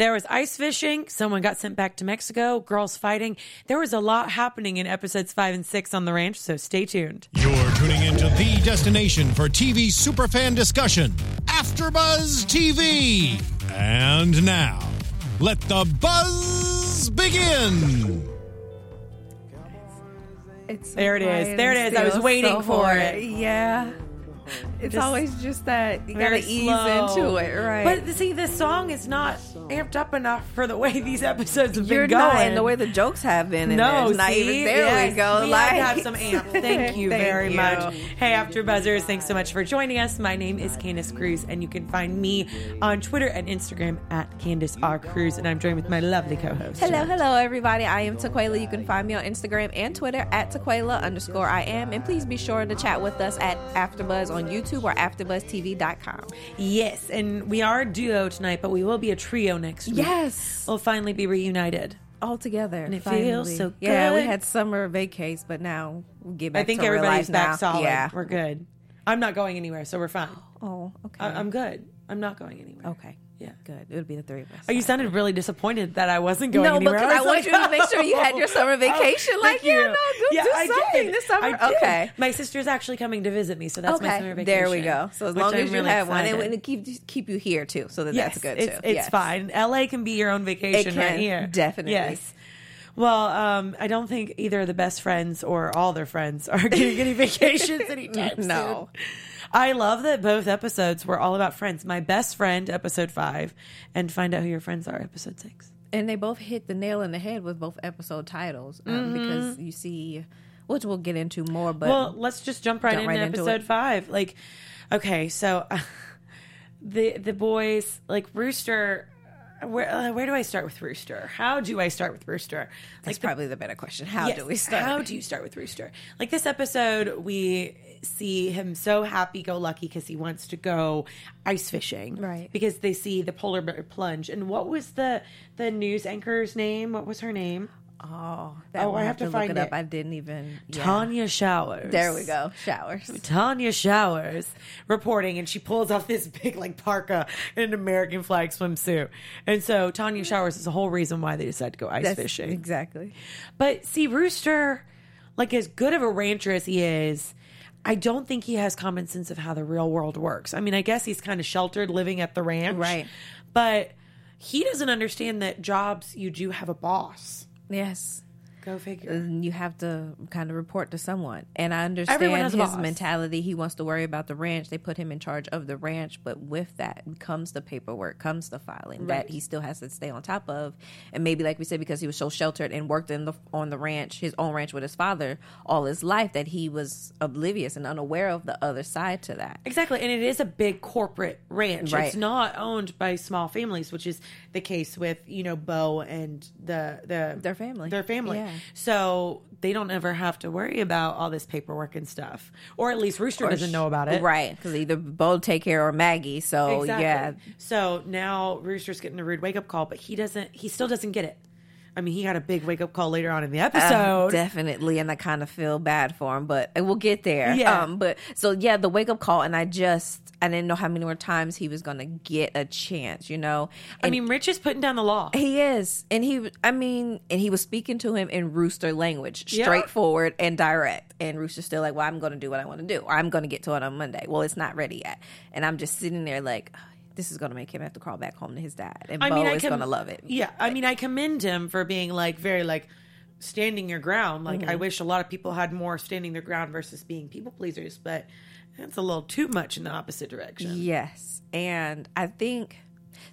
There was ice fishing. Someone got sent back to Mexico. Girls fighting. There was a lot happening in episodes five and six on the ranch, so stay tuned. You're tuning into the destination for TV superfan discussion, AfterBuzz TV. And now, let the buzz begin. It's so There it is. There it is. I was waiting so for it. Yeah. It's Just always just that you gotta ease slow. into it, right? But see, this song is not amped up enough for the way these episodes have you're been going. not, and the way the jokes have been. No, there's not see? even there. Yes, we go. We like have some amp. Thank you Thank very you. much. Hey, After Buzzers, thanks so much for joining us. My name is Candice Cruz, and you can find me on Twitter and Instagram at Candice R Cruz, and I'm joined with my lovely co-host. Hello, hello, everybody. I am Taquaila. You can find me on Instagram and Twitter at Taquaila underscore I am. And please be sure to chat with us at AfterBuzz on YouTube or AfterBuzzTV.com. Yes, and we are a duo tonight, but we will be a trio next week. Yes. We'll finally be reunited. All together. And it finally. feels so good. Yeah, we had summer vacays, but now we get back I think everybody's back now. solid. Yeah. We're good. I'm not going anywhere, so we're fine. Oh, okay. I- I'm good. I'm not going anywhere. okay. Yeah. Good. It would be the three of us. Oh, you sounded really disappointed that I wasn't going no, anywhere. because I was want like, you to make sure you had your summer vacation. Oh, like, you. yeah, no, go do something this summer. Okay. My sister's actually coming to visit me, so that's my summer Okay, vacation. there we go. So as long I'm as you really have one, excited. and it keep keep you here too, so that yes, that's good it's, too. It's Yes. fine. LA can be your own vacation It right here. definitely. Yes. Well, um, I don't think either of the best friends or all their friends are getting any vacations anytime No. soon. I love that both episodes were all about friends. My best friend, episode five, and find out who your friends are, episode six. And they both hit the nail in the head with both episode titles um, because you see, which we'll get into more. But well, let's just jump right Jump into right into episode it. five. Like, okay, so the the boys like Rooster. Where uh, where do I start with Rooster? How do I start with Rooster? that's Like the- probably the better question. How Yes, do we start? How do you start with Rooster? Like this episode, we see him so happy go lucky because he wants to go ice fishing, Right. Because they see the polar bear plunge. And what was the the news anchor's name? What was her name? oh, that Oh, I have to to, find look it up. I didn't even. yeah. Tanya Showers. There we go. Showers. Tanya Showers reporting, and she pulls off this big like parka and an American flag swimsuit. And so Tanya Showers is the whole reason why they decided to go ice That's fishing. exactly. But see, Rooster, like as good of a rancher as he is, I don't think he has common sense of how the real world works. I mean, I guess he's kind of sheltered living at the ranch. Right. But he doesn't understand that jobs, you do have a boss. Yes. Go figure. and you have to kind of report to someone. And I understand Everyone has a his mentality. He wants to worry about the ranch. They put him in charge of the ranch, but with that comes the paperwork, comes the filing Right. that he still has to stay on top of. And maybe, like we said, because he was so sheltered and worked in the on the ranch, his own ranch with his father all his life, that he was oblivious and unaware of the other side to that. Exactly. And it is a big corporate ranch. Right. It's not owned by small families, which is the case with, you know, Bo and the the Their family. Their family. Yeah. So they don't ever have to worry about all this paperwork and stuff. Or at least Rooster doesn't know about it. right? Because either Bo take care or Maggie. So Exactly. yeah, So now Rooster's getting a rude wake up call, but he doesn't he still doesn't get it. I mean, he got a big wake up call later on in the Uh, episode. definitely, and I kind of feel bad for him, but we'll get there. Yeah. Um, but so yeah, the wake up call, and I just I didn't know how many more times he was gonna get a chance, you know. I mean, Rich is putting down the law. he is, and he, I mean, and he was speaking to him in Rooster language, Yeah. straightforward and direct. And Rooster's still like, "Well, I'm going to do what I want to do. I'm going to get to it on Monday." Well, it's not ready yet, and I'm just sitting there like, "This is going to make him have to crawl back home to his dad." And I Bo mean, I is com- going to love it. Yeah, I mean, I commend him for being like very like standing your ground. Like, Mm-hmm. I wish a lot of people had more standing their ground versus being people pleasers, but that's a little too much in the opposite direction. Yes. And I think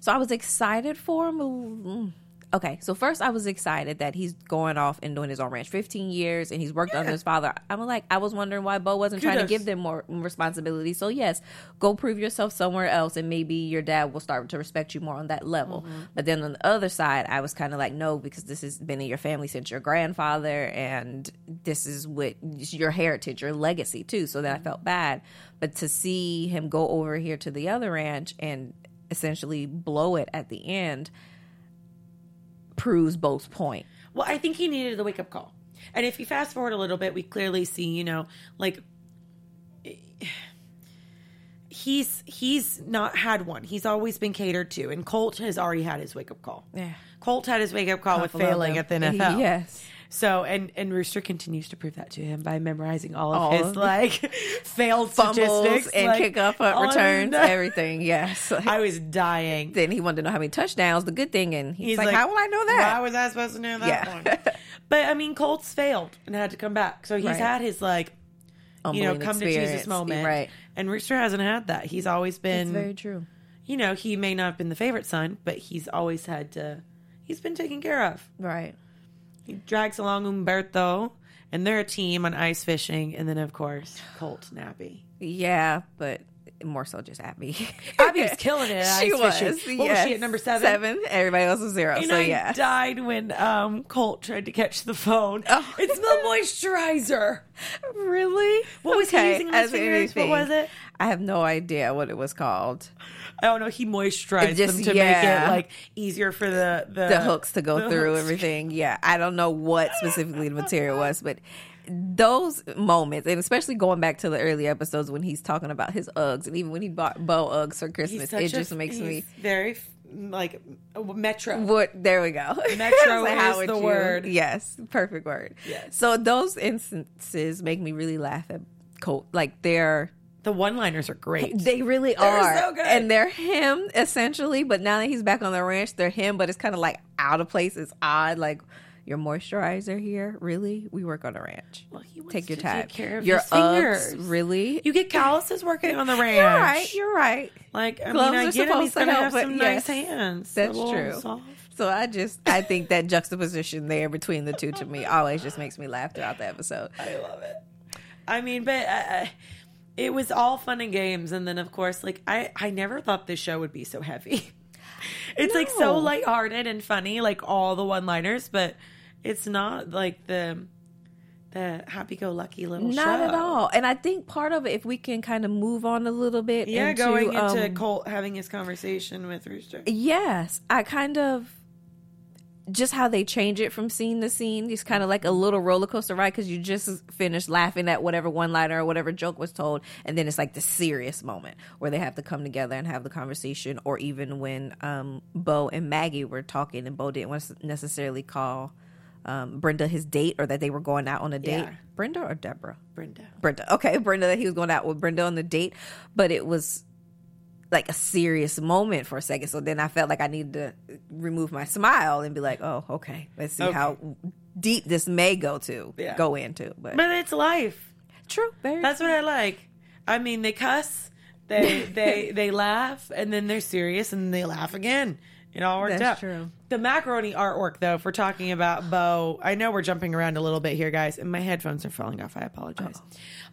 so I was excited for him. Okay, so first I was excited that he's going off and doing his own ranch 15 years and he's worked under his father. I'm like I was wondering why Bo wasn't trying to give them more responsibility. So yes, go prove yourself somewhere else and maybe your dad will start to respect you more on that level. Mm-hmm. But then on the other side, I was kind of like no because this has been in your family since your grandfather and this is what your heritage, your legacy too. So then I felt mm-hmm. bad. But to see him go over here to the other ranch and essentially blow it at the end proves both point. Well, I think he needed the wake up call. And if you fast forward a little bit, we clearly see, you know, like he's he's not had one. He's always been catered to, and Colt has already had his wake up call. Yeah. Colt had his wake up call with failing at the NFL. Yes. So and and Rooster continues to prove that to him by memorizing all of All his of like failed Fumbles statistics and like, kick off uh, on- returns, everything. Yes. I was dying. then he wanted to know how many touchdowns, the good thing, and he's, He's like, "How will I know that?" Why was I supposed to know that Yeah. one? But I mean, Colts failed and had to come back. So he's Right. had his like you know come to Jesus moment, right? And Rooster hasn't had that. He's always been It's very true. you know, he may not have been the favorite son, but he's always had to. He's been taken care of. Right. He drags along Umberto, and they're a team on ice fishing, and then of course Colt and Abby. Yeah, but more so just Abby. Abby was killing it. She ice was. Fishing. What yes. was she at number seven? Seven. Everybody else was zero. And so I yeah. died when um, Colt tried to catch the phone. Oh. It's the moisturizer. Really? What was he using on his as fingers? What was it? I have no idea what it was called. Oh, I don't know. He moisturized just- them to make it like easier for the the, the hooks to go through hooks. everything. Yeah, I don't know what specifically the material was, but those moments, and especially going back to the early episodes when he's talking about his Uggs, and even when he bought Bo Uggs for Christmas, it a- just makes me. very like uh, metro. What? There we go. Metro Like, is how would the word. Yes, perfect word. Yes. So those instances make me really laugh at Colt. Like they're The one-liners are great. they really are, so good. and they're him essentially. But now that he's back on the ranch, they're him. But it's kind of like out of place. It's odd. Like your moisturizer here, really? We work on a ranch. Well, take your time. take care of your his Uggs, fingers. really? You get calluses working on the ranch. You're right. You're right. Like I Gloves mean, I get him. He's supposed to gonna help, have some yes, nice hands. That's true. soft. So I just I think that juxtaposition there between the two to me always just makes me laugh throughout the episode. I love it. I mean, but uh, uh, it was all fun and games, and then of course, like I, I never thought this show would be so heavy. It's like so No. lighthearted and funny, like all the one-liners, but it's not like the the happy-go-lucky little Not show. at all. And I think part of it, if we can kind of move on a little bit, Yeah, into, going into um, Colt having his conversation with Rooster. Yes, I kind of just how they change it from scene to scene. It's kind of like a little roller coaster ride because you just finished laughing at whatever one liner or whatever joke was told, and then it's like the serious moment where they have to come together and have the conversation. Or even when um, Bo and Maggie were talking, and Bo didn't want to necessarily call um, Brenda his date, or that they were going out on a date. Yeah. Brenda or Deborah? Brenda. Brenda. Okay, Brenda that he was going out with Brenda on the date, but it was like a serious moment for a second. So then I felt like I needed to remove my smile and be like, "Oh, okay, let's see Okay. how deep this may go to Yeah. go into." But, But it's life. true, very That's what I like. I mean, they cuss, they they they laugh, and then they're serious, and they laugh again. It all worked That's out. true. The macaroni artwork, though, if we're talking about Bo, I know we're jumping around a little bit here, guys, and my headphones are falling off. I apologize.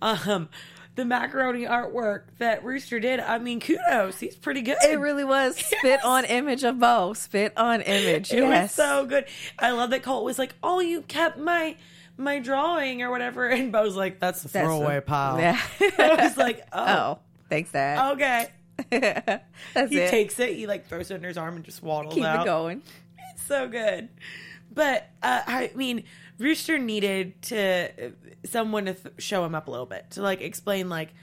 Um, the macaroni artwork that Rooster did, I mean, kudos. He's pretty good. It really was spit on image of Bo. Spit on image. It yes. was so good. I love that Colt was like, "Oh, you kept my my drawing or whatever," and Bo's like, "That's the That's throwaway a- pile." Yeah. I was like, "Oh, oh, thanks, Dad. okay." That's He it. takes it, he like throws it under his arm and just waddles Keep out. it going. It's so good. But uh, I mean, Rooster needed to someone to th- show him up a little bit to like explain like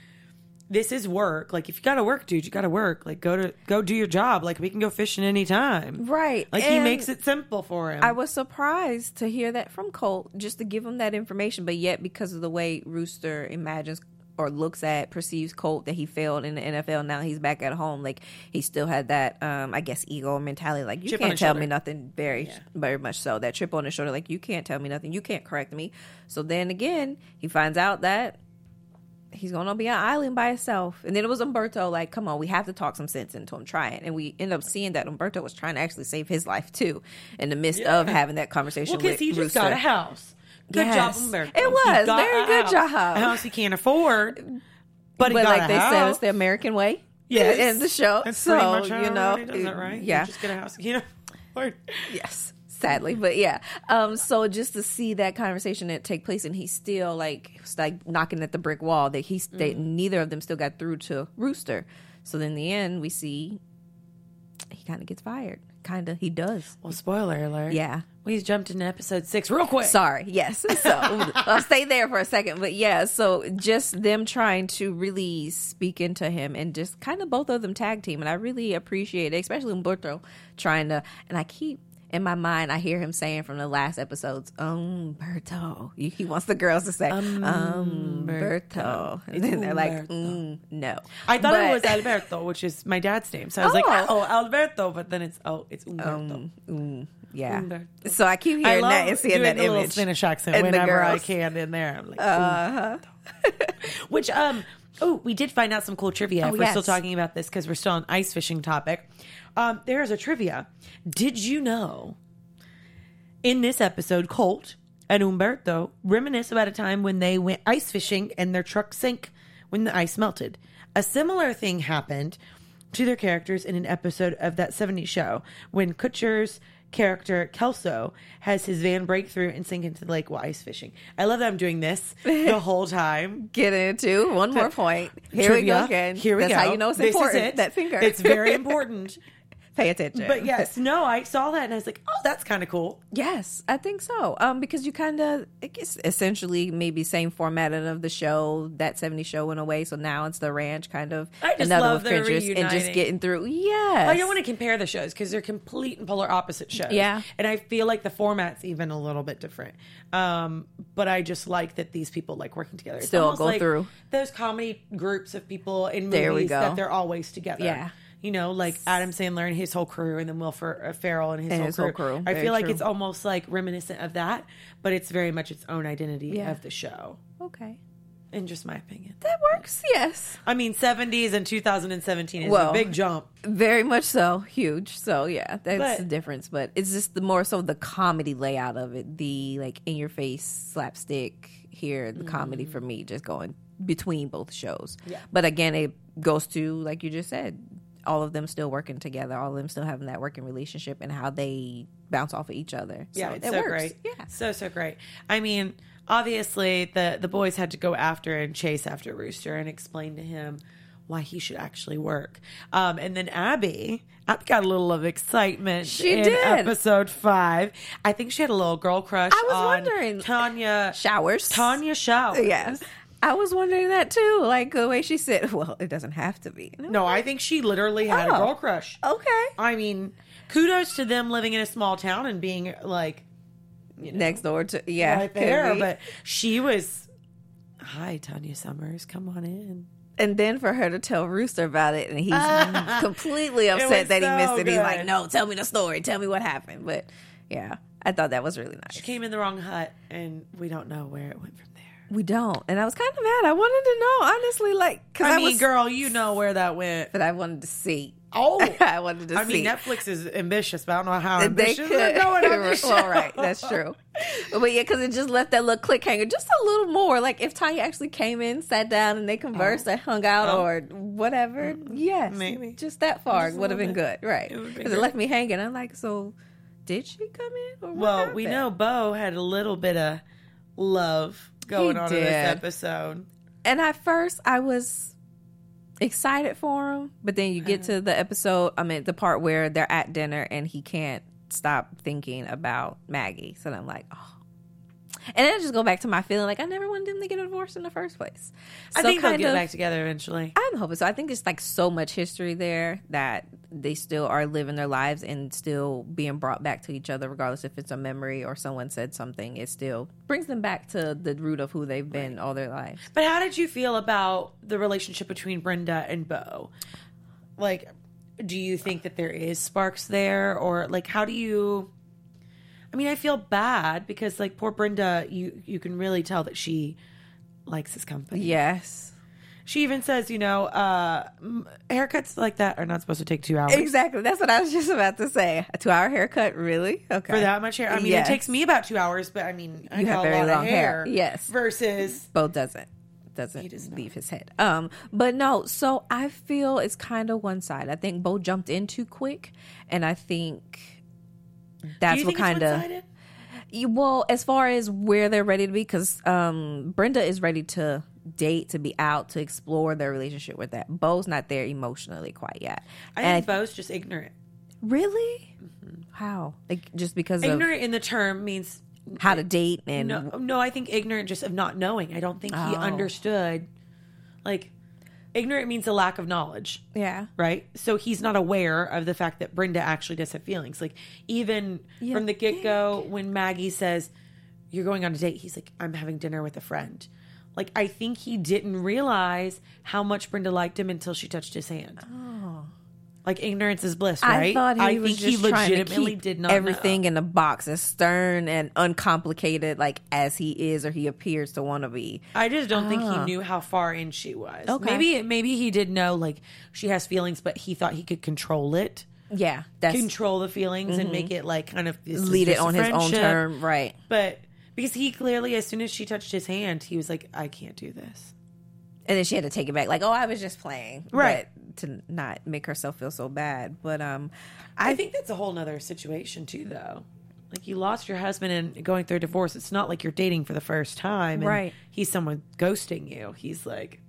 this is work. Like if you got to work, dude, you got to work. Like go to go do your job. Like we can go fishing anytime. Right. Like he makes it simple for him. I was surprised to hear that from Colt, just to give him that information. But yet, because of the way Rooster imagines or looks at, perceives Colt that he failed in the NFL, now he's back at home. Like he still had that, um, I guess, ego mentality. Like you Chip can't tell shoulder. me nothing. Very, Yeah. very much so. That trip on his shoulder. Like you can't tell me nothing. You can't correct me. So then again, he finds out that. He's gonna be on an island by himself, and then it was Umberto. Like, come on, we have to talk some sense into him. Try it, and we end up seeing that Umberto was trying to actually save his life too, in the midst of having that conversation well, because he just Rooster. got a house. Good Yes. job, Umberto. It He was. Very good house. job. A house he can't afford, but, But, got like they said, it's the American way. Yes. in the show. That's so you know, it, right? You Yeah, just get a house. You know, Or- yes sadly but yeah um so just to see that conversation that take place and he's still like like knocking at the brick wall that he's they, Mm-hmm. neither of them still got through to rooster so then in the end we see he kind of gets fired kind of he does. Well, spoiler alert. Yeah. We he's jumped into episode six real quick. Sorry. Yes. So I'll stay there for a second. But yeah, so just them trying to really speak into him and just kind of both of them tag team. And I really appreciate it, especially Umberto trying to, and I keep in my mind, I hear him saying from the last episodes, Umberto. He he wants the girls to say, Umberto. And then they're like, mm, no. I thought But- it was Alberto, which is my dad's name. So I was like, Oh. oh, Alberto, but then it's oh, it's Umberto. Um, mm, yeah. Umberto. So I keep I hearing love that and seeing that image. Spanish accent And whenever I can in there. I'm like, Uh-huh. Which um oh we did find out some cool trivia. Oh, if we're still talking about this because we're still on ice fishing topic. Um, there is a trivia. Did you know in this episode, Colt and Umberto reminisce about a time when they went ice fishing and their truck sank when the ice melted. A similar thing happened to their characters in an episode of that 70s show when Kutcher's character Kelso has his van break through and sink into the lake while ice fishing. I love that I'm doing this the whole time. Get into one more point. Here we go again. Here we That's go. how you know it's This is important. it. That finger. It's very important. Pay attention. But yes, no, I saw that and I was like, oh, that's kind of cool. Yes, I think so. Um, because you kind of, it's essentially maybe same formatting of the show. That 70 show went away, so now it's the ranch kind of. I just another love the and just getting through. Yes, I don't want to compare the shows because they're complete and polar opposite shows. Yeah. and I feel like the format's even a little bit different. Um, but I just like that these people like working together. It's Still go like through. those comedy groups of people in movies There we go. that they're always together. Yeah. You know, like Adam Sandler and his whole crew, and then Will Fer- uh, Ferrell and his, And whole, his crew. whole crew. I Very feel like true. it's almost like reminiscent of that, but it's very much its own identity Yeah. of the show. Okay, In just my opinion, that works. Yes, I mean, seventies and two thousand and seventeen is Well, a big jump. very much so. Huge. So yeah, that's But- the difference. But it's just the more so the comedy layout of it. The like in your face slapstick here. The comedy for me just going between both shows. Yeah. But again, it goes to like you just said, all of them still working together, all of them still having that working relationship, and how they bounce off of each other. Yeah, so it's it so works. great. Yeah. so so great. I mean, obviously the the boys had to go after and chase after Rooster and explain to him why he should actually work. Um, and then Abby, Abby got a little of excitement. She in did. episode five. I think she had a little girl crush. I was on wondering. Tanya Showers. Tanya Showers. Yes. I was wondering that too. Like the way she said, well, it doesn't have to be. No, I think she literally had a Oh. girl crush. Okay. I mean, kudos to them living in a small town and being like Next door to yeah, right there. But she was, hi, Tanya Summers, come on in. And then for her to tell Rooster about it, and he's completely upset that he missed it. He's like, "No, tell me the story. Tell me what happened." But yeah, I thought that was really nice. She came in the wrong hut, and we don't know where it went from. We don't, and I was kind of mad. I wanted to know, honestly, like because I, I, mean, was, girl, you know where that went. but I wanted to see. Oh, I wanted to see. I see. mean, Netflix is ambitious, but I don't know how They ambitious could. they're going on this show. right, that's true. But yeah, because it just left that little clickhanger just a little more. Like if Tanya actually came in, sat down, and they conversed, oh. and hung out, Oh. or whatever. Mm-hmm. Yes, Maybe. just that far would have been good, right? It Because it great. left me hanging. I'm like, so did she come in? Or what Well, we know Bo had a little bit of love going He on in this episode. And at first, I was excited for him, but then you get Uh-huh. to the episode. I mean, the part where they're at dinner and he can't stop thinking about Maggie. So I'm like, oh. And then I just go back to my feeling like I never wanted them to get a divorce in the first place. I So think they'll get of- back together eventually. I'm hoping so. I think it's like so much history there that they still are living their lives and still being brought back to each other, regardless if it's a memory or someone said something. It still brings them back to the root of who they've been all their lives. But how did you feel about the relationship between Brenda and Bo? Like, do you think that there is sparks there, or like, how do you? I mean, I feel bad because like poor Brenda, you you can really tell that she likes his company. Yes. She even says, you know, uh, haircuts like that are not supposed to take two hours. Exactly. That's what I was just about to say. A two hour haircut, really? Okay. For that much hair, I mean, Yes. it takes me about two hours, but I mean, I You got have a very lot of long hair. hair. Yes. versus Bo doesn't. Doesn't does leave his head. Um, but no, so I feel it's kind of one side. I think Bo jumped in too quick, and I think that's what kind of Well, as far as where they're ready to be, because um, Brenda is ready to date, to be out, to explore their relationship with that. Bo's not there emotionally quite yet. I And think Bo's just ignorant. Really? How? Like just because of Ignorant in the term means how to date and no, no. I think ignorant just of not knowing. I don't think he Oh. understood. Like, ignorant means a lack of knowledge. yeah. right? So he's not aware of the fact that Brenda actually does have feelings. Like even You from the get go, when Maggie says, "You're going on a date," he's like, "I'm having dinner with a friend." Like I think he didn't realize how much Brenda liked him until she touched his hand. Oh. Like ignorance is bliss, right? I thought he was just trying to keep did not everything know. in a box as stern and uncomplicated, like as he is or he appears to want to be. I just don't think he Ah. knew how far in she was. Okay. Maybe maybe he did know like she has feelings, but he thought he could control it. Yeah, that's control the feelings and make it like kind of this is lead it just a on his own friendship. term, right? But because he clearly, as soon as she touched his hand, he was like, "I can't do this." And then she had to take it back, like, "Oh, I was just playing," Right. To not make herself feel so bad. But um, I, think that's a whole nother situation too, though. Like you lost your husband and going through a divorce. It's not like you're dating for the first time, and Right. He's someone ghosting you. He's like,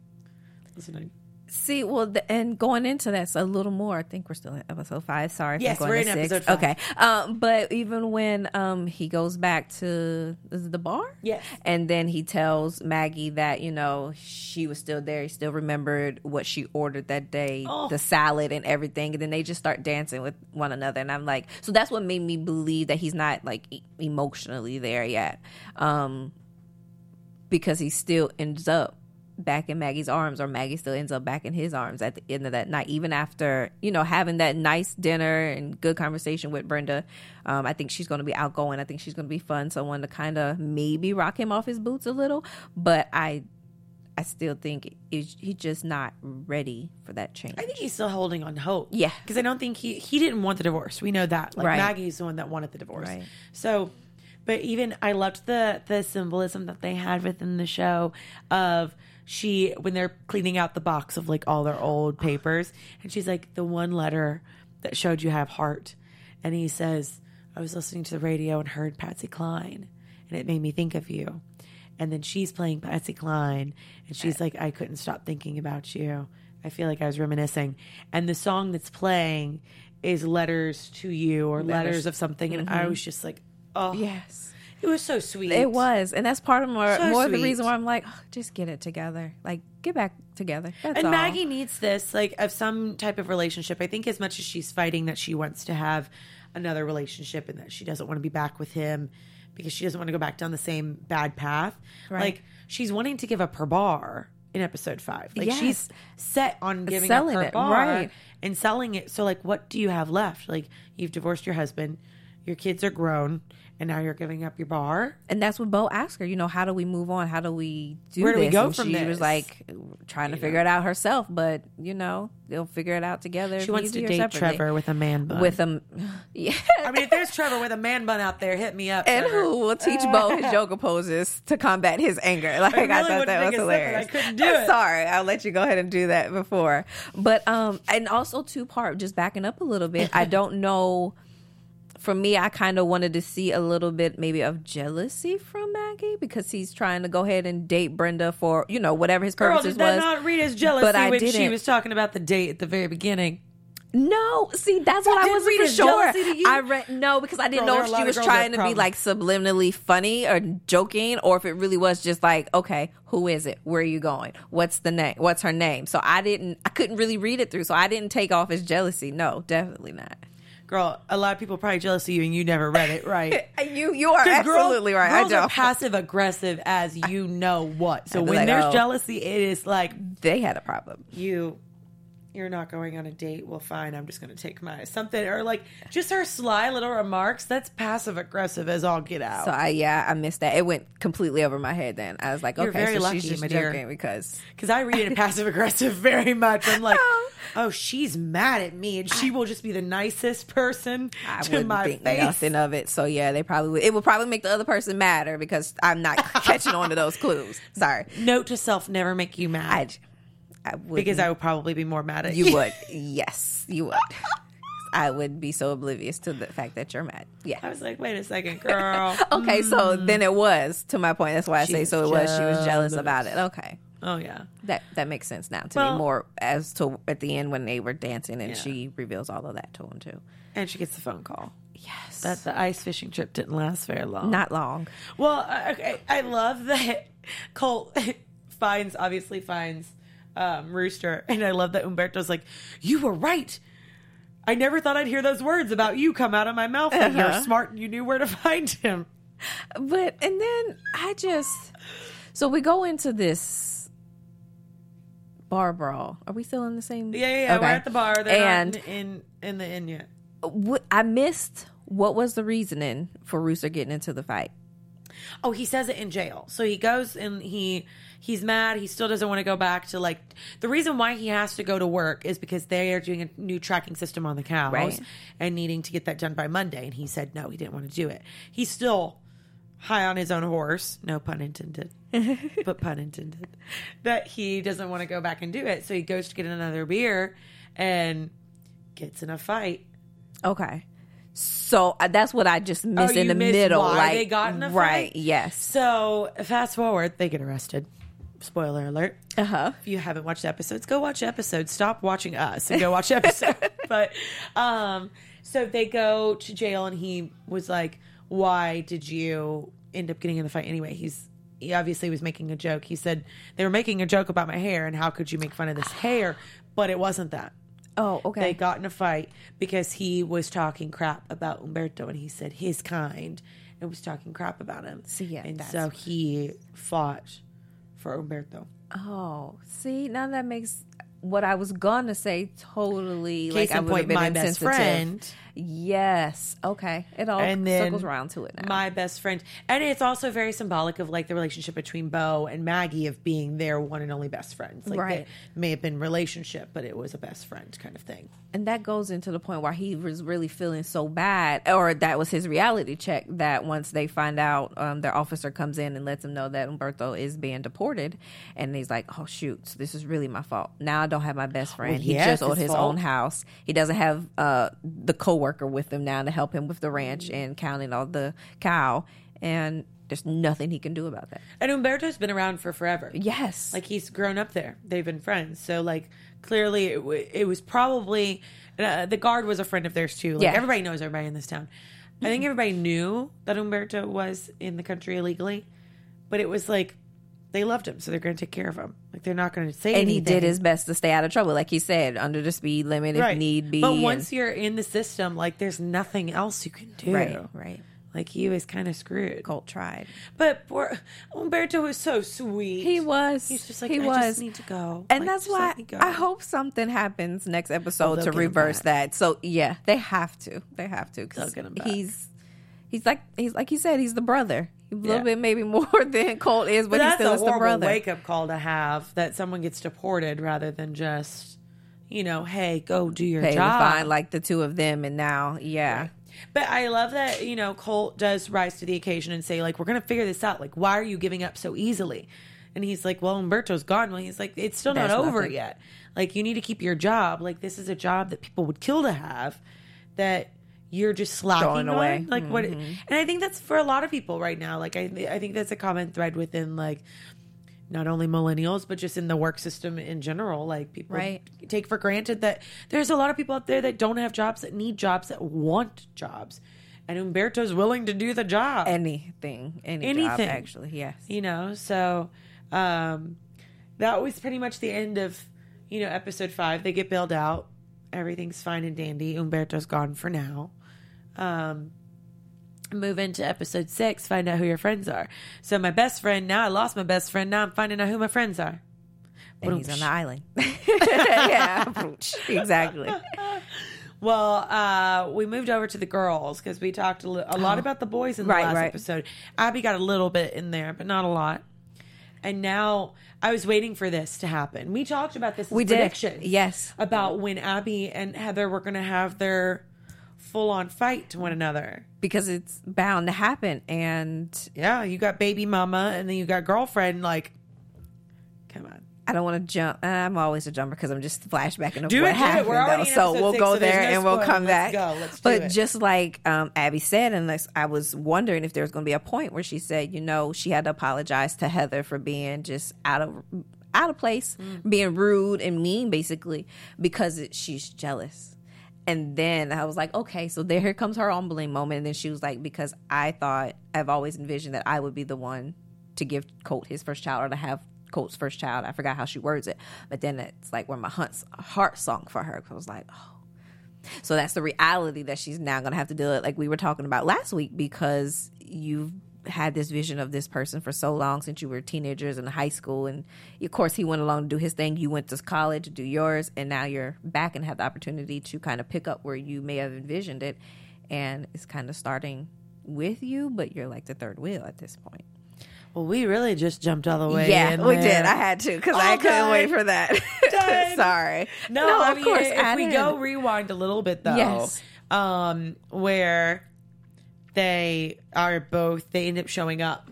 "Listen, I- See, well, the, and going into that so a little more, I think we're still in episode five. Sorry, Yes, we're to in six. episode five. Okay, um, but even when um he goes back to is the bar? Yes. and then he tells Maggie that you know she was still there. He still remembered what she ordered that day, Oh. the salad and everything. And then they just start dancing with one another, and I'm like, so that's what made me believe that he's not like e- emotionally there yet. Um, because he still ends up back in Maggie's arms, or Maggie still ends up back in his arms at the end of that night, even after you know having that nice dinner and good conversation with Brenda. Um, I think she's going to be outgoing. I think she's going to be fun, someone to kind of maybe rock him off his boots a little. But I, I still think he's he's just not ready for that change. I think he's still holding on hope. Yeah. because I don't think he he didn't want the divorce. We know that. Like Right. Maggie's the one that wanted the divorce. Right. So, but even I loved the the symbolism that they had within the show of she when they're cleaning out the box of like all their old papers, and she's like the one letter that showed you have heart, and he says, "I was listening to the radio and heard Patsy Cline, and it made me think of you." And then she's playing Patsy Cline, and she's like, I couldn't stop thinking about you. I feel like I was reminiscing. And the song that's playing is Letters to You or Letters, of something. And I mm-hmm. was just like, oh, yes. It was so sweet. It was, and that's part of more So more of the reason why I'm like, "Oh, just get it together, like get back together. That's And all. Maggie needs this, like, of some type of relationship. I think as much as she's fighting that she wants to have another relationship and that she doesn't want to be back with him because she doesn't want to go back down the same bad path. Right. Like, she's wanting to give up her bar in episode five. Like, Yes. she's set on giving Selling up her it, bar right. and selling it. So, like, what do you have left? Like, you've divorced your husband, your kids are grown, and now you're giving up your bar. and that's what Bo asked her. You know, how do we move on? How do we do Where do we go and from she this? was like trying to figure it out herself, but you know, they'll figure it out together. She wants to date. Trevor with a man bun. with him. Yeah, I mean, if there's Trevor with a man bun out there, hit me up. and Trevor. who will teach Bo his yoga poses to combat his anger? Like I, really thought that was a hilarious. I couldn't do it. Sorry, I'll let you go ahead and do that before. But um, and also two part, just backing up a little bit. I don't know. For me, I kind of wanted to see a little bit maybe of jealousy from Maggie because he's trying to go ahead and date Brenda for you know whatever his Girl, purposes did that was. not read as jealousy but I when she was talking about the date at the very beginning? No, see, that's what I didn't wasn't for sure. jealousy to you? I read no because I didn't Girl, know if she was trying to be like subliminally funny or joking, or if it really was just like, okay, who is it? Where are you going? What's the name? What's her name? So I didn't, I couldn't really read it through, so I didn't take off as jealousy. No, definitely not. Girl, a lot of people probably jealous of you and you never read it, right? You, you are absolutely right. Girls are don't. passive aggressive as you know what. So when like, there's oh. jealousy, it is like they had a problem. you. You're not going on a date. Well, fine. I'm just going to take my something or like just her sly little remarks. That's passive aggressive as all get out. So I, yeah, I missed that. It went completely over my head. Then I was like, You're okay, so lucky, she's just joking because Because I read it passive aggressive very much. I'm like, Oh. oh, she's mad at me, and she will just be the nicest person I to wouldn't my think face. nothing of it. So yeah, they probably would. It would probably make the other person madder because I'm not catching on to those clues. Sorry, Note to self: never make you mad, I, I would because I would probably be more mad at you would. Yes, you would. I would be so oblivious to the fact that you're mad. Yeah. I was like, wait a second, girl. Okay, so mm. then it was to my point. That's why I say so. It was. She was jealous about it. Okay. Oh yeah. That that makes sense now to Well- me more as to at the end when they were dancing and Yeah. she reveals all of that to him too. And she gets the phone call Yes. that the ice fishing trip didn't last very long. not long. Well, I- okay, I love that Colt finds obviously finds um, Rooster, and I love that Umberto's like, "You were right. I never thought I'd hear those words about you come out of my mouth. And you're Uh-huh. smart. and You knew where to find him." But and then I just so we go into this bar brawl. Are we still in the same? Yeah, yeah, yeah. We're at the bar. They're and in, in in the inn yet. what, I missed what was the reasoning for Rooster getting into the fight. Oh, he says it in jail. So he goes and he he's mad. He still doesn't want to go back to like the reason why he has to go to work is because they are doing a new tracking system on the cows Right. and needing to get that done by Monday. And he said no, he didn't want to do it. He's still high on his own horse, no pun intended, but pun intended, that he doesn't want to go back and do it. So he goes to get another beer and gets in a fight. Okay. So uh, that's what I just missed Oh, in the middle. like they got in a right? fight? Yes. So fast forward, they get arrested. Spoiler alert. Uh huh. if you haven't watched episodes, go watch episodes. Stop watching us and go watch the episode. but um, so they go to jail, and he was like, "Why did you end up getting in the fight anyway?" He's he obviously was making a joke. He said they were making a joke about my hair, and how could you make fun of this hair? But it wasn't that. Oh, okay. They got in a fight because he was talking crap about Umberto, and he said his kind and was talking crap about him. See, yeah, and that's- so he fought for Umberto. Oh, see, now that makes what I was gonna say totally Case like I would have point, been my best insensitive. friend. Yes. Okay. It all and then circles around to it now. My best friend, and it's also very symbolic of like the relationship between Bo and Maggie of being their one and only best friends. Like Right. they may have been relationship, but it was a best friend kind of thing. and that goes into the point where he was really feeling so bad, or that was his reality check. That once they find out, um, their officer comes in and lets him know that Umberto is being deported, and he's like, "Oh shoot, so this is really my fault. Now I don't have my best friend. he yeah, just owed his fault. own house. He doesn't have uh, the coworker with him now to help him with the ranch and counting all the cow, and there's nothing he can do about that. And Umberto's been around for forever. Yes, Like he's grown up there. They've been friends. So like clearly it, w- it was probably uh, the guard was a friend of theirs too. Like Yeah. everybody knows everybody in this town. I think everybody knew that Umberto was in the country illegally, but it was like they loved him, so they're going to take care of him. Like they're not going to say anything. and he did his best to stay out of trouble, like he said, under the speed limit if need be. But and- once you're in the system, like there's nothing else you can do. right, right, Like he was kind of screwed. Colt tried. But poor Umberto was so sweet. He was. He's just like he I was. just need to go, and Like, that's just why let me go. I hope something happens next episode they'll to get him reverse that. So yeah, they have to. They have to. 'cause They'll get him back. He's he's like he's like he said he's the brother. A little Yeah. bit maybe more than Colt is, but, But he that's still a is the horrible brother. wake up call to have that someone gets deported rather than just, you know, hey, go do your Hey, job. find like the two of them, and now yeah, But I love that, you know, Colt does rise to the occasion and say, like, we're going to figure this out. Like, why are you giving up so easily? And he's like, well, Umberto's gone. Well, he's like, it's still not There's over nothing. yet. Like, you need to keep your job. Like, this is a job that people would kill to have that you're just slacking on. away. Like, what? And I think that's for a lot of people right now. Like, I, I think that's a common thread within, like, not only millennials, but just in the work system in general. Like, people Right. take for granted that there's a lot of people out there that don't have jobs, that need jobs, that want jobs. And Umberto's willing to do the job. anything, any job Anything. actually, yes. you know, so um, that was pretty much the end of, you know, episode five. They get bailed out. Everything's fine and dandy. Umberto's gone for now. Um, move into episode six, find out who your friends are. So my best friend, now I lost my best friend. Now I'm finding out who my friends are. And he's on the island. yeah, exactly. Well, uh, we moved over to the girls because we talked a, li- a lot about the boys in the Oh. Right, last right. episode. Abby got a little bit in there, but not a lot. And now I was waiting for this to happen. We talked about this. We did. predictions, Yes. about when Abby and Heather were going to have their full-on fight to one another. because it's bound to happen, and Yeah, you got baby mama, and then you got girlfriend. Like, come on. I don't want to jump. I'm always a jumper because I'm just flashbacking of Do what it, happened. Though. so we'll six, go so there no and we'll come Let's back. go. Let's but just like um, Abby said, unless I was wondering if there was going to be a point where she said, you know, she had to apologize to Heather for being just out of out of place, Mm. being rude and mean, basically, because it, she's jealous. And then I was like, okay, so there here comes her humbling moment. And then she was like, because I thought I've always envisioned that I would be the one to give Colt his first child or to have Colt's first child. I forgot how she words it, but then it's like where my hunt's heart sunk for her. 'cause I was like, oh. So that's the reality that she's now to have to deal with, like we were talking about last week, because you've had this vision of this person for so long since you were teenagers in high school. And of course, he went along to do his thing. You went to college to do yours. And now you're back and have the opportunity to kind of pick up where you may have envisioned it. And it's kind of starting with you, but you're like the third wheel at this point. Well, we really just jumped all the way. yeah, we there. did. I had to because I All couldn't wait for that. Sorry. No, I of mean, course. if I we did. go rewind a little bit though, Yes. um, where they are both, they end up showing up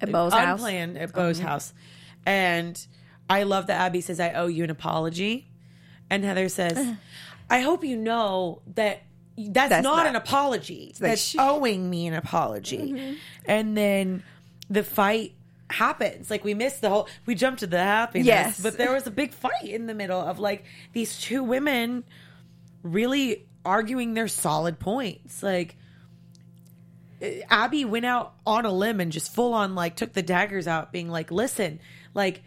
at Bo's house. Mm-hmm. unplanned at Bo's house, and I love that Abby says, "I owe you an apology," and Heather says, "I hope you know that." That's, That's not, not- an apology. like That's Mm-hmm. owing me an apology. And then the fight happens. Like we missed the whole. We jumped to the happiness, Yes. but there was a big fight in the middle of like these two women really arguing their solid points. Like Abby went out on a limb and just full on like took the daggers out, being like, "Listen, like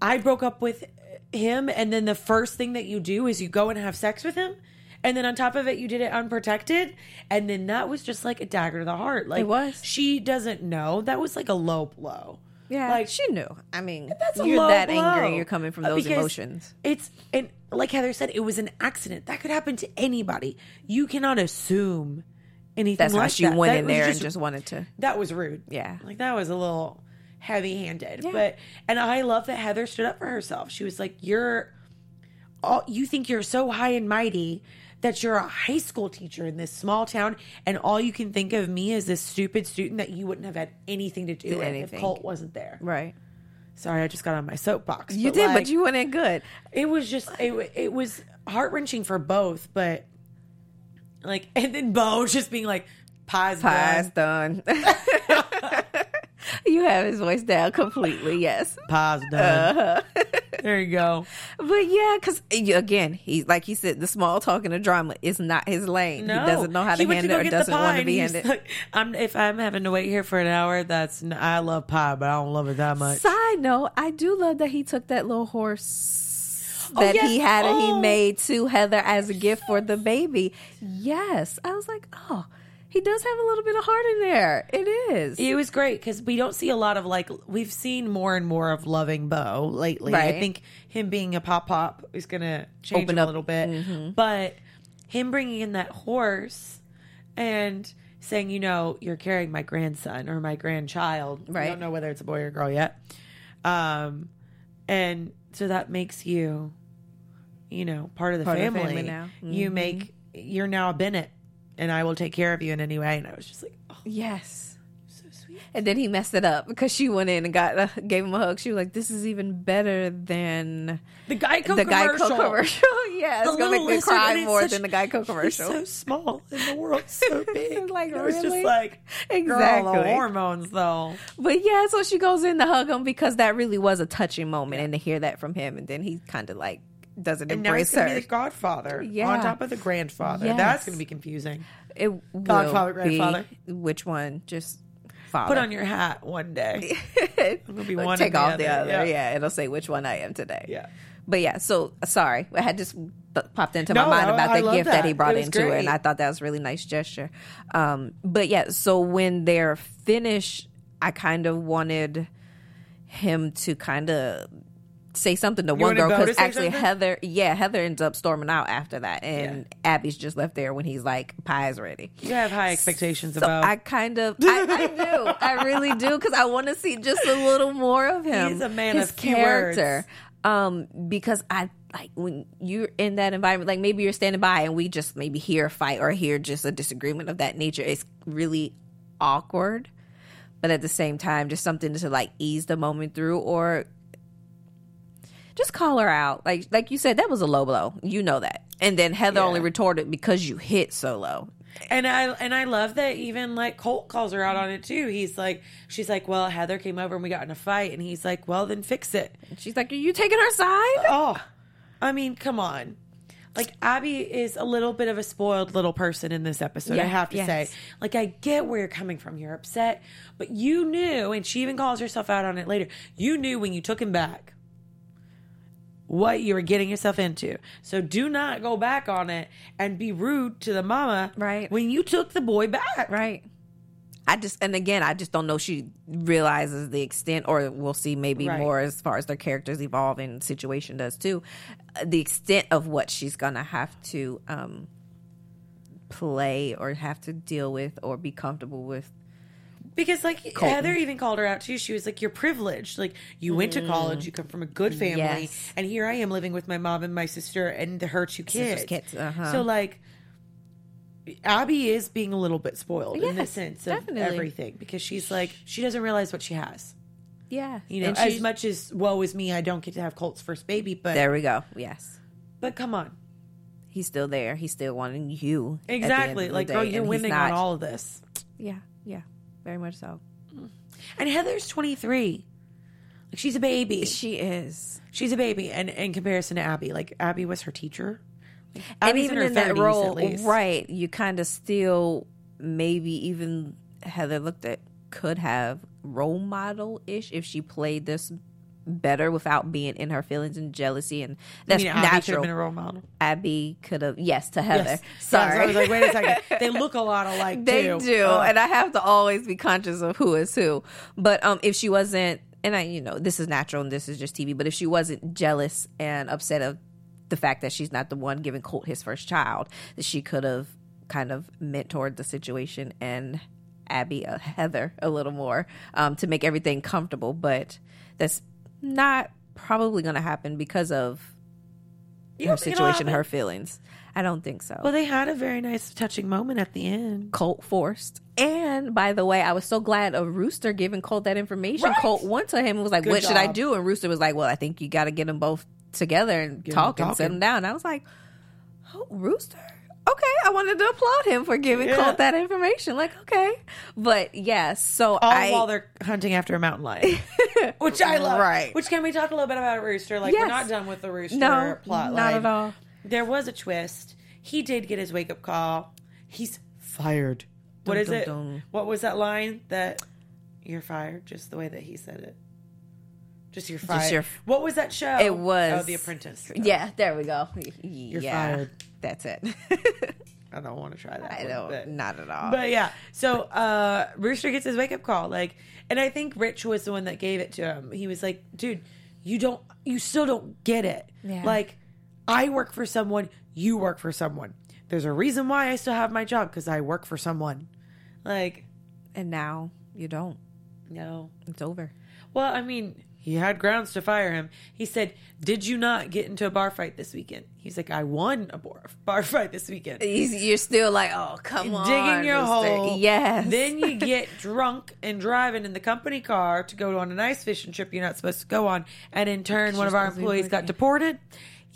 I broke up with him, and then the first thing that you do is you go and have sex with him." And then on top of it, you did it unprotected, and then that was just like a dagger to the heart. Like It was. She doesn't know that was like a low blow. Yeah, like she knew. I mean, that's a you're that blow. angry. You're coming from those because emotions. It's and like Heather said, it was an accident that could happen to anybody. You cannot assume anything. That's like why she that. went That in there and just wanted to. that was rude. Yeah. like that was a little heavy handed. Yeah. But and I love that Heather stood up for herself. She was like, "You're all you think you're so high and mighty." That you're a high school teacher in this small town, and all you can think of me is this stupid student that you wouldn't have had anything to do Do with anything. if Colt wasn't there. Right. Sorry, I just got on my soapbox. You did, like, but you went in good. it was just it, it was heart wrenching for both, but like and then Bo just being like pies, Pie's done, done. you have his voice down completely. Yes. pies done. Uh-huh. There you go. But yeah, because again, he's like he said, the small talk and the drama is not his lane. No, He doesn't know how to handle it or doesn't want to be handed. like, I'm if I'm having to wait here for an hour, that's I love pie, but I don't love it that much. Side note, I do love that he took that little horse Oh, that yes. he had and he Oh. made to Heather as a gift for the baby. Yes. I was like, oh, he does have a little bit of heart in there. It is. It was great because we don't see a lot of like we've seen more and more of loving Bo lately. I think him being a pop pop is gonna change Open a little bit, Mm-hmm. but him bringing in that horse and saying, you know, you're carrying my grandson or my grandchild. Right. don't know whether it's a boy or girl yet. Um, and so that makes you, you know, part of the Part of the family. family now. You Mhm. make you're now a Bennett, and I will take care of you in any way. And I was just like, oh, yes. so sweet. And then he messed it up because she went in and got uh, gave him a hug. She was like, "This is even better than The Geico the commercial. Geico commercial." Yeah, it's gonna make me cry more such- than the Geico commercial. so small, and the world's so big. Like, it was just really? like Girl, Exactly. the hormones, though. But yeah, so she goes in to hug him because that really was a touching moment, and to hear that from him, and then he kind of like doesn't And now embrace he's gonna her. be the godfather Yeah. on top of the grandfather. Yes. That's gonna be confusing. it Godfather, will be- grandfather. which one? Just father. Put on your hat one day. gonna be one Take the off the other, other. yeah. Yeah. it'll say which one I am today. Yeah. But yeah, so sorry, I had just popped into No, my mind about I the love gift that. he brought It into it, and. I thought that was a really nice gesture. Um, but yeah, so when they're finished, I kind of wanted him to kind of say something to one girl because actually something? Heather, yeah, Heather ends up storming out after that, and Abby's just left there when he's like, "Pie's ready." You have high expectations So about. I kind of, I, I do, I really do, because I want to see just a little more of him. He's a man his of few character. Um, because I like when you're in that environment, like maybe you're standing by and we just maybe hear a fight or hear just a disagreement of that nature. It's really awkward, but at the same time, just something to like ease the moment through or just call her out. Like like you said, that was a low blow. You know that. And then Heather Yeah. only retorted because you hit so low. And I and I love that even like Colt calls her out on it too. He's like, she's like, well, Heather came over and we got in a fight, and he's like, well, then fix it. She's like, "Are you taking her side?" Oh, I mean, come on. Like Abby is a little bit of a spoiled little person in this episode. I have to yes. say, like, I get where you're coming from. You're upset, but you knew, and she even calls herself out on it later. You knew when you took him back what you were getting yourself into. So do not go back on it and be rude to the mama. Right. when you took the boy back. Right. I just and again, I just don't know she realizes the extent, or we'll see maybe Right. more as far as their characters evolve and situation does too. uh, The extent of what she's gonna have to um, play or have to deal with or be comfortable with. Because like Colton. Heather even called her out too. She was like, "You're privileged. Like you went to college. You come from a good family. Yes. and here I am living with my mom and my sister and the, her two kids. Sister's kids, uh-huh. So like, Abby is being a little bit spoiled in the Yes, sense of definitely. everything because she's like she doesn't realize what she has. Yeah, You know, And as she's- much as woe is me, I don't get to have Colt's first baby, but There we go. Yes, but come on, he's still there. He's still wanting you. at the end exactly. the Like, day, girl, you're and he's winning not- on all of this. Yeah, yeah, very much so. Mm. And Heather's 23. Like she's a baby. She is. She's a baby, and in comparison to Abby, like Abby was her teacher, Like, and even her in, that role, right? You kind of still maybe even Heather looked at could have role model ish if she played this better without being in her feelings and jealousy, and that's I mean, Abby natural. been a role model. Abby could have yes to Heather. Yes. Sorry, Yes, I was like, wait a second. They look a lot alike. they too. do, Ugh. and I have to always be conscious of who is who. But um, if she wasn't, and I, you know, this is natural and this is just TV. But if she wasn't jealous and upset of the fact that she's not the one giving Colt his first child, that she could have kind of mentored the situation and Abby, uh, Heather, a little more um, to make everything comfortable. But that's not probably going to happen because of You her don't think it'll situation, her feelings. I don't think so. Well, they had a very nice, touching moment at the end. Colt forced. And by the way, I was so glad of Rooster giving Colt that information. Right. Colt went to him and was like, Good "What should I do?" And Rooster was like, "Well, I think you got to get them both together and Get talk and sit them down." And I was like, "Oh, Rooster." Okay, I wanted to applaud him for giving Yeah. Colt that information. Like, okay, but yes, so All I while they're hunting after a mountain lion, which I love. Right. Which can we talk a little bit about Rooster? Like we're not done with the Rooster no, plot not line. at all. There was a twist. He did get his wake up call. He's fired. What Dun, is dun, it? dun. What was that line that you're fired? Just the way that he said it. Just you're fired. your- what was that show? It was Oh, The Apprentice. Yeah, there we go. You're yeah, fired. That's it. I don't want to try that. I one, don't, but- not at all. But yeah, so uh Rooster gets his wake up call, like, and I think Rich was the one that gave it to him. He was like, "Dude, you don't, you still don't get it. Yeah. Like, I work for someone, you work for someone. There's a reason why I still have my job because I work for someone. Like, and now you don't. no. It's over. Well, I mean, he had grounds to fire him. He said, "Did you not get into a bar fight this weekend?" He's like, "I won a bar, bar fight this weekend." He's- You're still like, oh, come on. digging your Rooster. hole. Yes. Then you get drunk and driving in the company car to go on a nice fishing trip you're not supposed to go on, and in turn, one of our supposed to be employees got deported.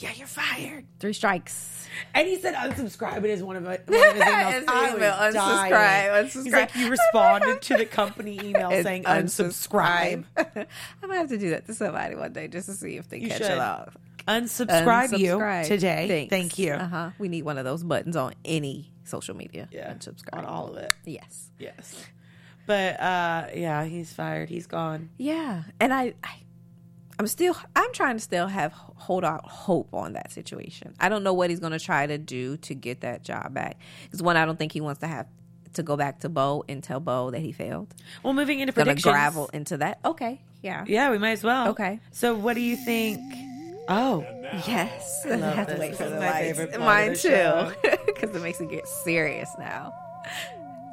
Yeah, you're fired. Three strikes. And he said unsubscribe his one of, one of his emails. I email, was dying. unsubscribe, He's like, you responded to the company email It's saying unsubscribe. I'm gonna have to do that to somebody one day just to see if they You catch should. it off. Unsubscribe, you today. Thanks. Thank you. Uh huh. We need one of those buttons on any social media. Yeah, Unsubscribe on all of it. Yes. Yes. But uh yeah, he's fired. He's gone. Yeah, and I, I, I'm still, I'm trying to still have hold out hope on that situation. I don't know what he's going to try to do to get that job back. Because one, I don't think he wants to have to go back to Bo and tell Bo that he failed. Well, moving into Gonna predictions. gravel into that. Okay, yeah, Yeah, we might as well. Okay. So what do you think? Oh, yes. I, love have to wait This for the my lights. favorite part of Mine the too, because it makes me get serious now.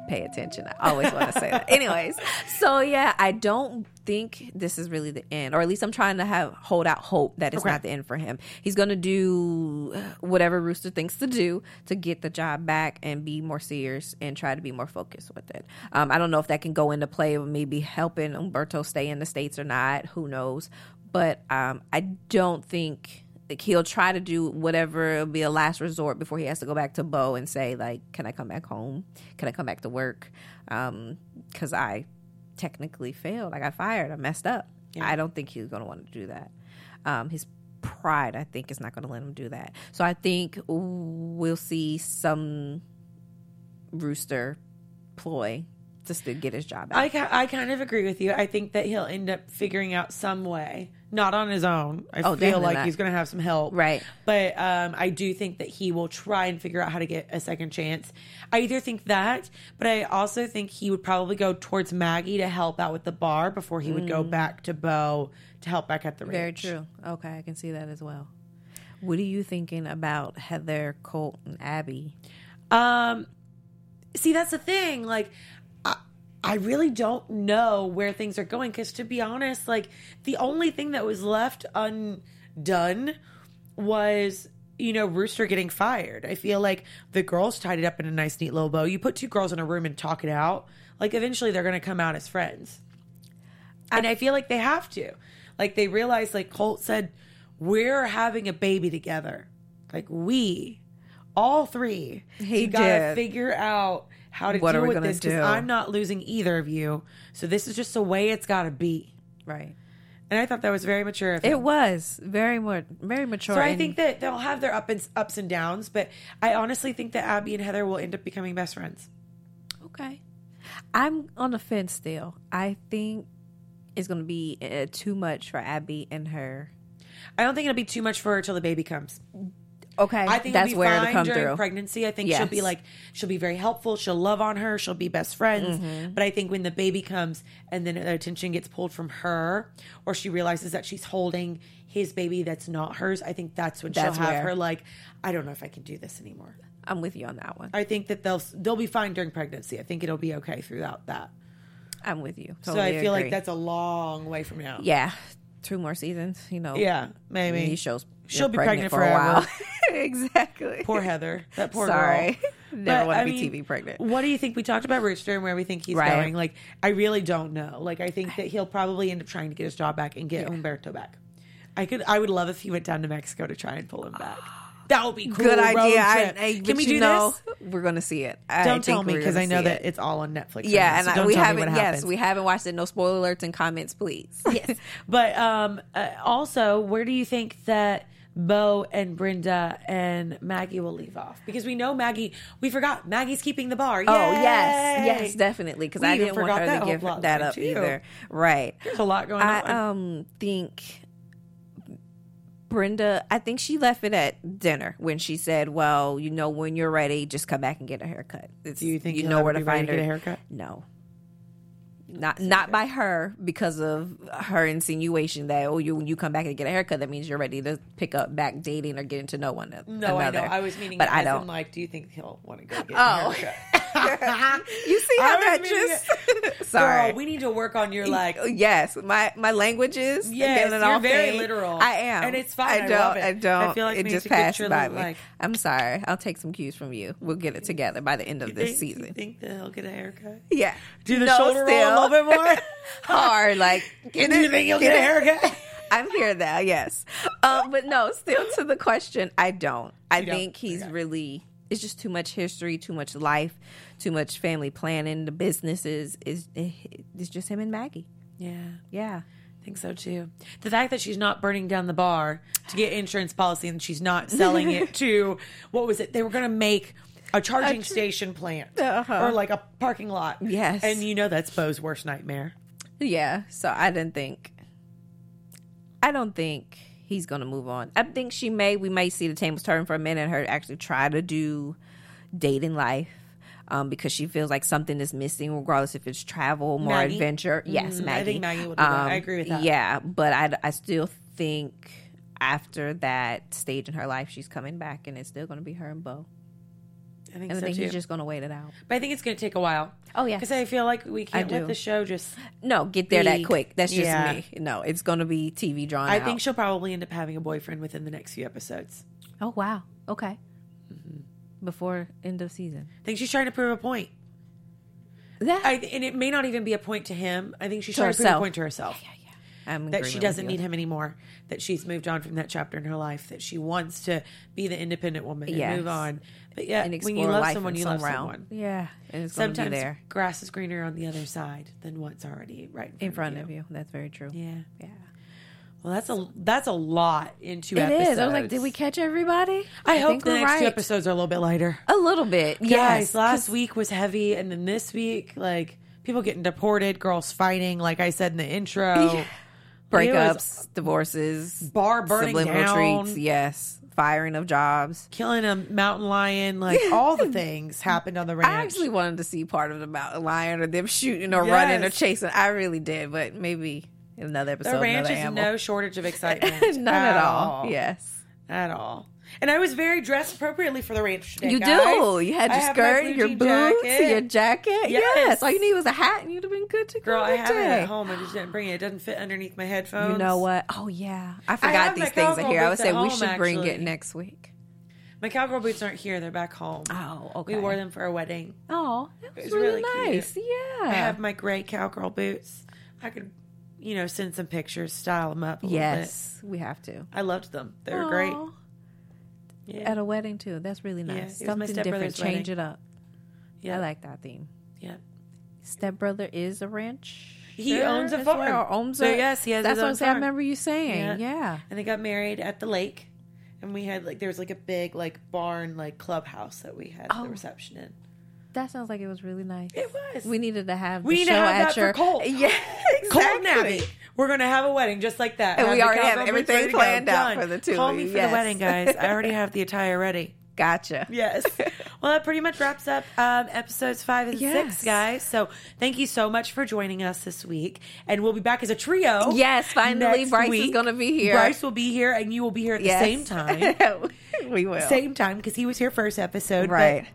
Pay attention. I always want to say that. Anyways, so yeah, I don't think this is really the end, or at least I'm trying to have hold out hope that it's Okay. not the end for him. He's going to do whatever Rooster thinks to do to get the job back and be more serious and try to be more focused with it. Um, I don't know if that can go into play with maybe helping Umberto stay in the states or not. Who knows? But um, I don't think like he'll try to do whatever it'll be a last resort before he has to go back to Bo and say like, "Can I come back home? Can I come back to work?" Because I technically failed. I got fired. I messed up. I don't think he's going to want to do that. Um, his pride, I think, is not going to let him do that. So I think we'll see some rooster ploy just to get his job back. I, I kind of agree with you. I think that he'll end up figuring out some way, not on his own. I Oh, feel like not. he's going to have some help. Right. But um, I do think that he will try and figure out how to get a second chance. I either think that, but I also think he would probably go towards Maggie to help out with the bar before he would go back to Bo to help back at the ranch. Mm. Very true. Okay, I can see that as well. What are you thinking about Heather, Colt, and Abby? Um, see, that's the thing. Like, I, really don't know where things are going because, to be honest, like the only thing that was left undone was you know Rooster getting fired. I feel like the girls tied it up in a nice, neat little bow. You put two girls in a room and talk it out. Like, eventually, they're going to come out as friends, and I feel like they have to. Like, they realize, like Colt said, we're having a baby together. Like we, all three, He you gotta figure out how to What deal are we with this because? I'm not losing either of you. So this is just the way it's got to be. Right. And I thought that was very mature of him. It was very more very mature. so I think that they'll have their up and, ups and downs, but I honestly think that Abby and Heather will end up becoming best friends. okay. I'm on the fence still. I think it's going to be uh, too much for Abby and her. I don't think it'll be too much for her till the baby comes. Okay, I think that's where fine it'll come during through. pregnancy. I think she'll be like she'll be very helpful. She'll love on her. She'll be best friends. Mm-hmm. But I think when the baby comes and then the attention gets pulled from her, or she realizes that she's holding his baby that's not hers, I think that's when That's she'll have where- her like, I don't know if I can do this anymore. I'm with you on that one. I think that they'll they'll be fine during pregnancy. I think it'll be okay throughout that. I'm with you. so Totally I feel like that's a long way from now. yeah, two more seasons. You know, Yeah, maybe. these shows. She'll be pregnant for a while. exactly. Poor Heather. That poor Sorry. girl. Never want to be mean, TV pregnant. What do you think? We talked about Rooster and where we think he's Right. going. Like, I really don't know. Like, I think that he'll probably end up trying to get his job back and get Umberto back. I could. I would love if he went down to Mexico to try and pull him back. That would be cool. Good idea. I. I, Can we do know, this? We're going to see it. I Don't tell me because I know that it. it's all on Netflix. right Yeah, now, and so I, we haven't. Yes, we haven't watched it. No spoiler alerts and comments, please. Yes. But um, uh, also, where do you think that Bo and Brenda and Maggie will leave off? Because we know Maggie. We forgot Maggie's keeping the bar. Oh yes, yes, definitely. Because I didn't want her to give that up too. either. Right. There's a lot going I on. I um think Brenda. I think she left it at dinner when she said, "Well, you know, when you're ready, just come back and get a haircut." It's, do you think you know where to find her? a haircut? No. Not not by her because of her insinuation that oh you when you come back and get a haircut that means you're ready to pick up back dating or getting to know one another. No, I know. I was meaning, but I don't. like, do you think he'll want to go get a oh. haircut? Oh. you see how that just sorry. Girl, we need to work on your like. yes, my my language is Yes, it you're very thing. literal. I am, And it's fine. I I don't. love it. I don't. I feel like it just get passed by me. like- I'm sorry. I'll take some cues from you. We'll get it together by the end of this think, You season. think that he'll get a haircut? Yeah, Do the No, shoulder roll a little bit more. hard. Like, get do you think he'll get a haircut? I'm here now, yes. Um, but no, still to the question, I don't. I You don't? think he's Okay. really it's just too much history, too much life, too much family planning. The businesses is it's just him and Maggie. Yeah. Yeah. I think so too. The fact that she's not burning down the bar to get insurance policy and she's not selling it to what was it? They were going to make a charging station plant Uh-huh. or like a parking lot. Yes. and you know that's Bo's worst nightmare. Yeah. So I didn't think I don't think he's gonna move on. I think she may we may see the tables turn for a minute and her actually try to do dating life. Um, because she feels like something is missing, regardless if it's travel, more Maggie? adventure. Yes, Mm, I Maggie. think Maggie would that. I agree with that. Yeah, but I, I still think after that stage in her life, she's coming back, and it's still going to be her and Bo. I think And I think too. he's just going to wait it out. but I think it's going to take a while. Oh, yeah, because I feel like we can't let the show just. No, get there Be- that quick. That's just Yeah. me. No, it's going to be TV drawn I out. think she'll probably end up having a boyfriend within the next few episodes. Oh wow. Okay. Mm-hmm. Before end of season. I think she's trying to prove a point. That I, and it may not even be a point to him. I think she's To trying to prove a point to herself. yeah, yeah. I'm that she doesn't need him anymore. That she's moved on from that chapter in her life. That she wants to be the independent woman and Yes. move on. But yeah, and when you love life someone, you love realm. someone. Yeah, and it's going to be Sometimes there grass is greener on the other side than what's already right in front of you. That's very true. Yeah. yeah. Well, that's a that's a lot in two It episodes. is. I was like, did we catch everybody? I, hope think the we're next two episodes are a little bit lighter. A little bit. Guys, Yes. last 'cause week was heavy, and then this week, like people getting deported, girls fighting, like I said in the intro, breakups, divorces, bar burning subliminal down, treats. Yes. Firing of jobs. killing a mountain lion, like all the things happened on the ranch. I actually wanted to see part of the mountain lion or them shooting or running or chasing. I really did, but maybe in another episode. the ranch is animal. no shortage of excitement. None at all. Yes. at all. And I was very dressed appropriately for the ranch today. You guys. do. You had your skirt, your boots, jacket. your jacket. Yes. Yes. All you need was a hat and you'd have been good to go. Girl, I have it at home. I just didn't bring it. It doesn't fit underneath my headphones. You know what? Oh yeah, I forgot my these things are here. I would say at we home, should bring actually. it next week. My cowgirl boots aren't here. They're back home. Oh, okay. We wore them for a wedding. Oh, that was was really, really cute. nice. Yeah. I have my gray cowgirl boots. I could, you know, send some pictures, style them up a little bit. yes, we have to. I loved them. They were great. Yeah. At a wedding too. That's really nice. my Something different. Change it up. yeah. I like that theme. Yeah. Stepbrother is a ranch. He owns a as well, farm. owns So, a, yes, he has That's his what I'm saying. I remember you saying. Yeah. And they got married at the lake. And we had like there was like a big like barn like clubhouse that we had Oh. the reception in. That sounds like it was really nice. It was. We needed to have We need to show have at that for your Colt. Yeah, Colt and exactly. Abby. We're gonna have a wedding just like that. And we already have everything go. planned out Done. for the two Call me for the wedding, guys. I already have the attire ready. Gotcha. Yes. well, that pretty much wraps up um, episodes five and Yes. six, guys. So thank you so much for joining us this week, and we'll be back as a trio. Yes, finally, Bryce is gonna be here. Bryce will be here, and you will be here at Yes. the same time. we will. same time because he was here first episode. Right.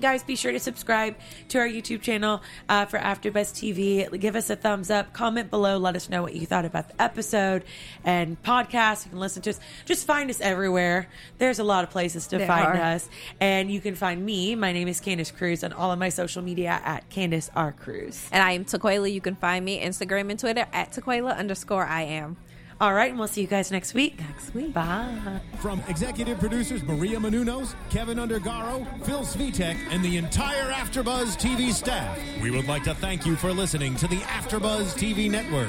Guys, be sure to subscribe to our YouTube channel uh, for AfterBuzz TV. Give us a thumbs up. Comment below. Let us know what you thought about the episode and podcast. You can listen to us. Just find us everywhere. There's a lot of places to There find are. us, and you can find me. My name is Candice Cruz on all of my social media at Candice R Cruz. And I am Taquaila. You can find me Instagram and Twitter at Taquaila underscore I am. All right, and we'll see you guys next week. Next week. Bye. From executive producers Maria Menounos, Kevin Undergaro, Phil Svitek, and the entire AfterBuzz TV staff, we would like to thank you for listening to the AfterBuzz TV network.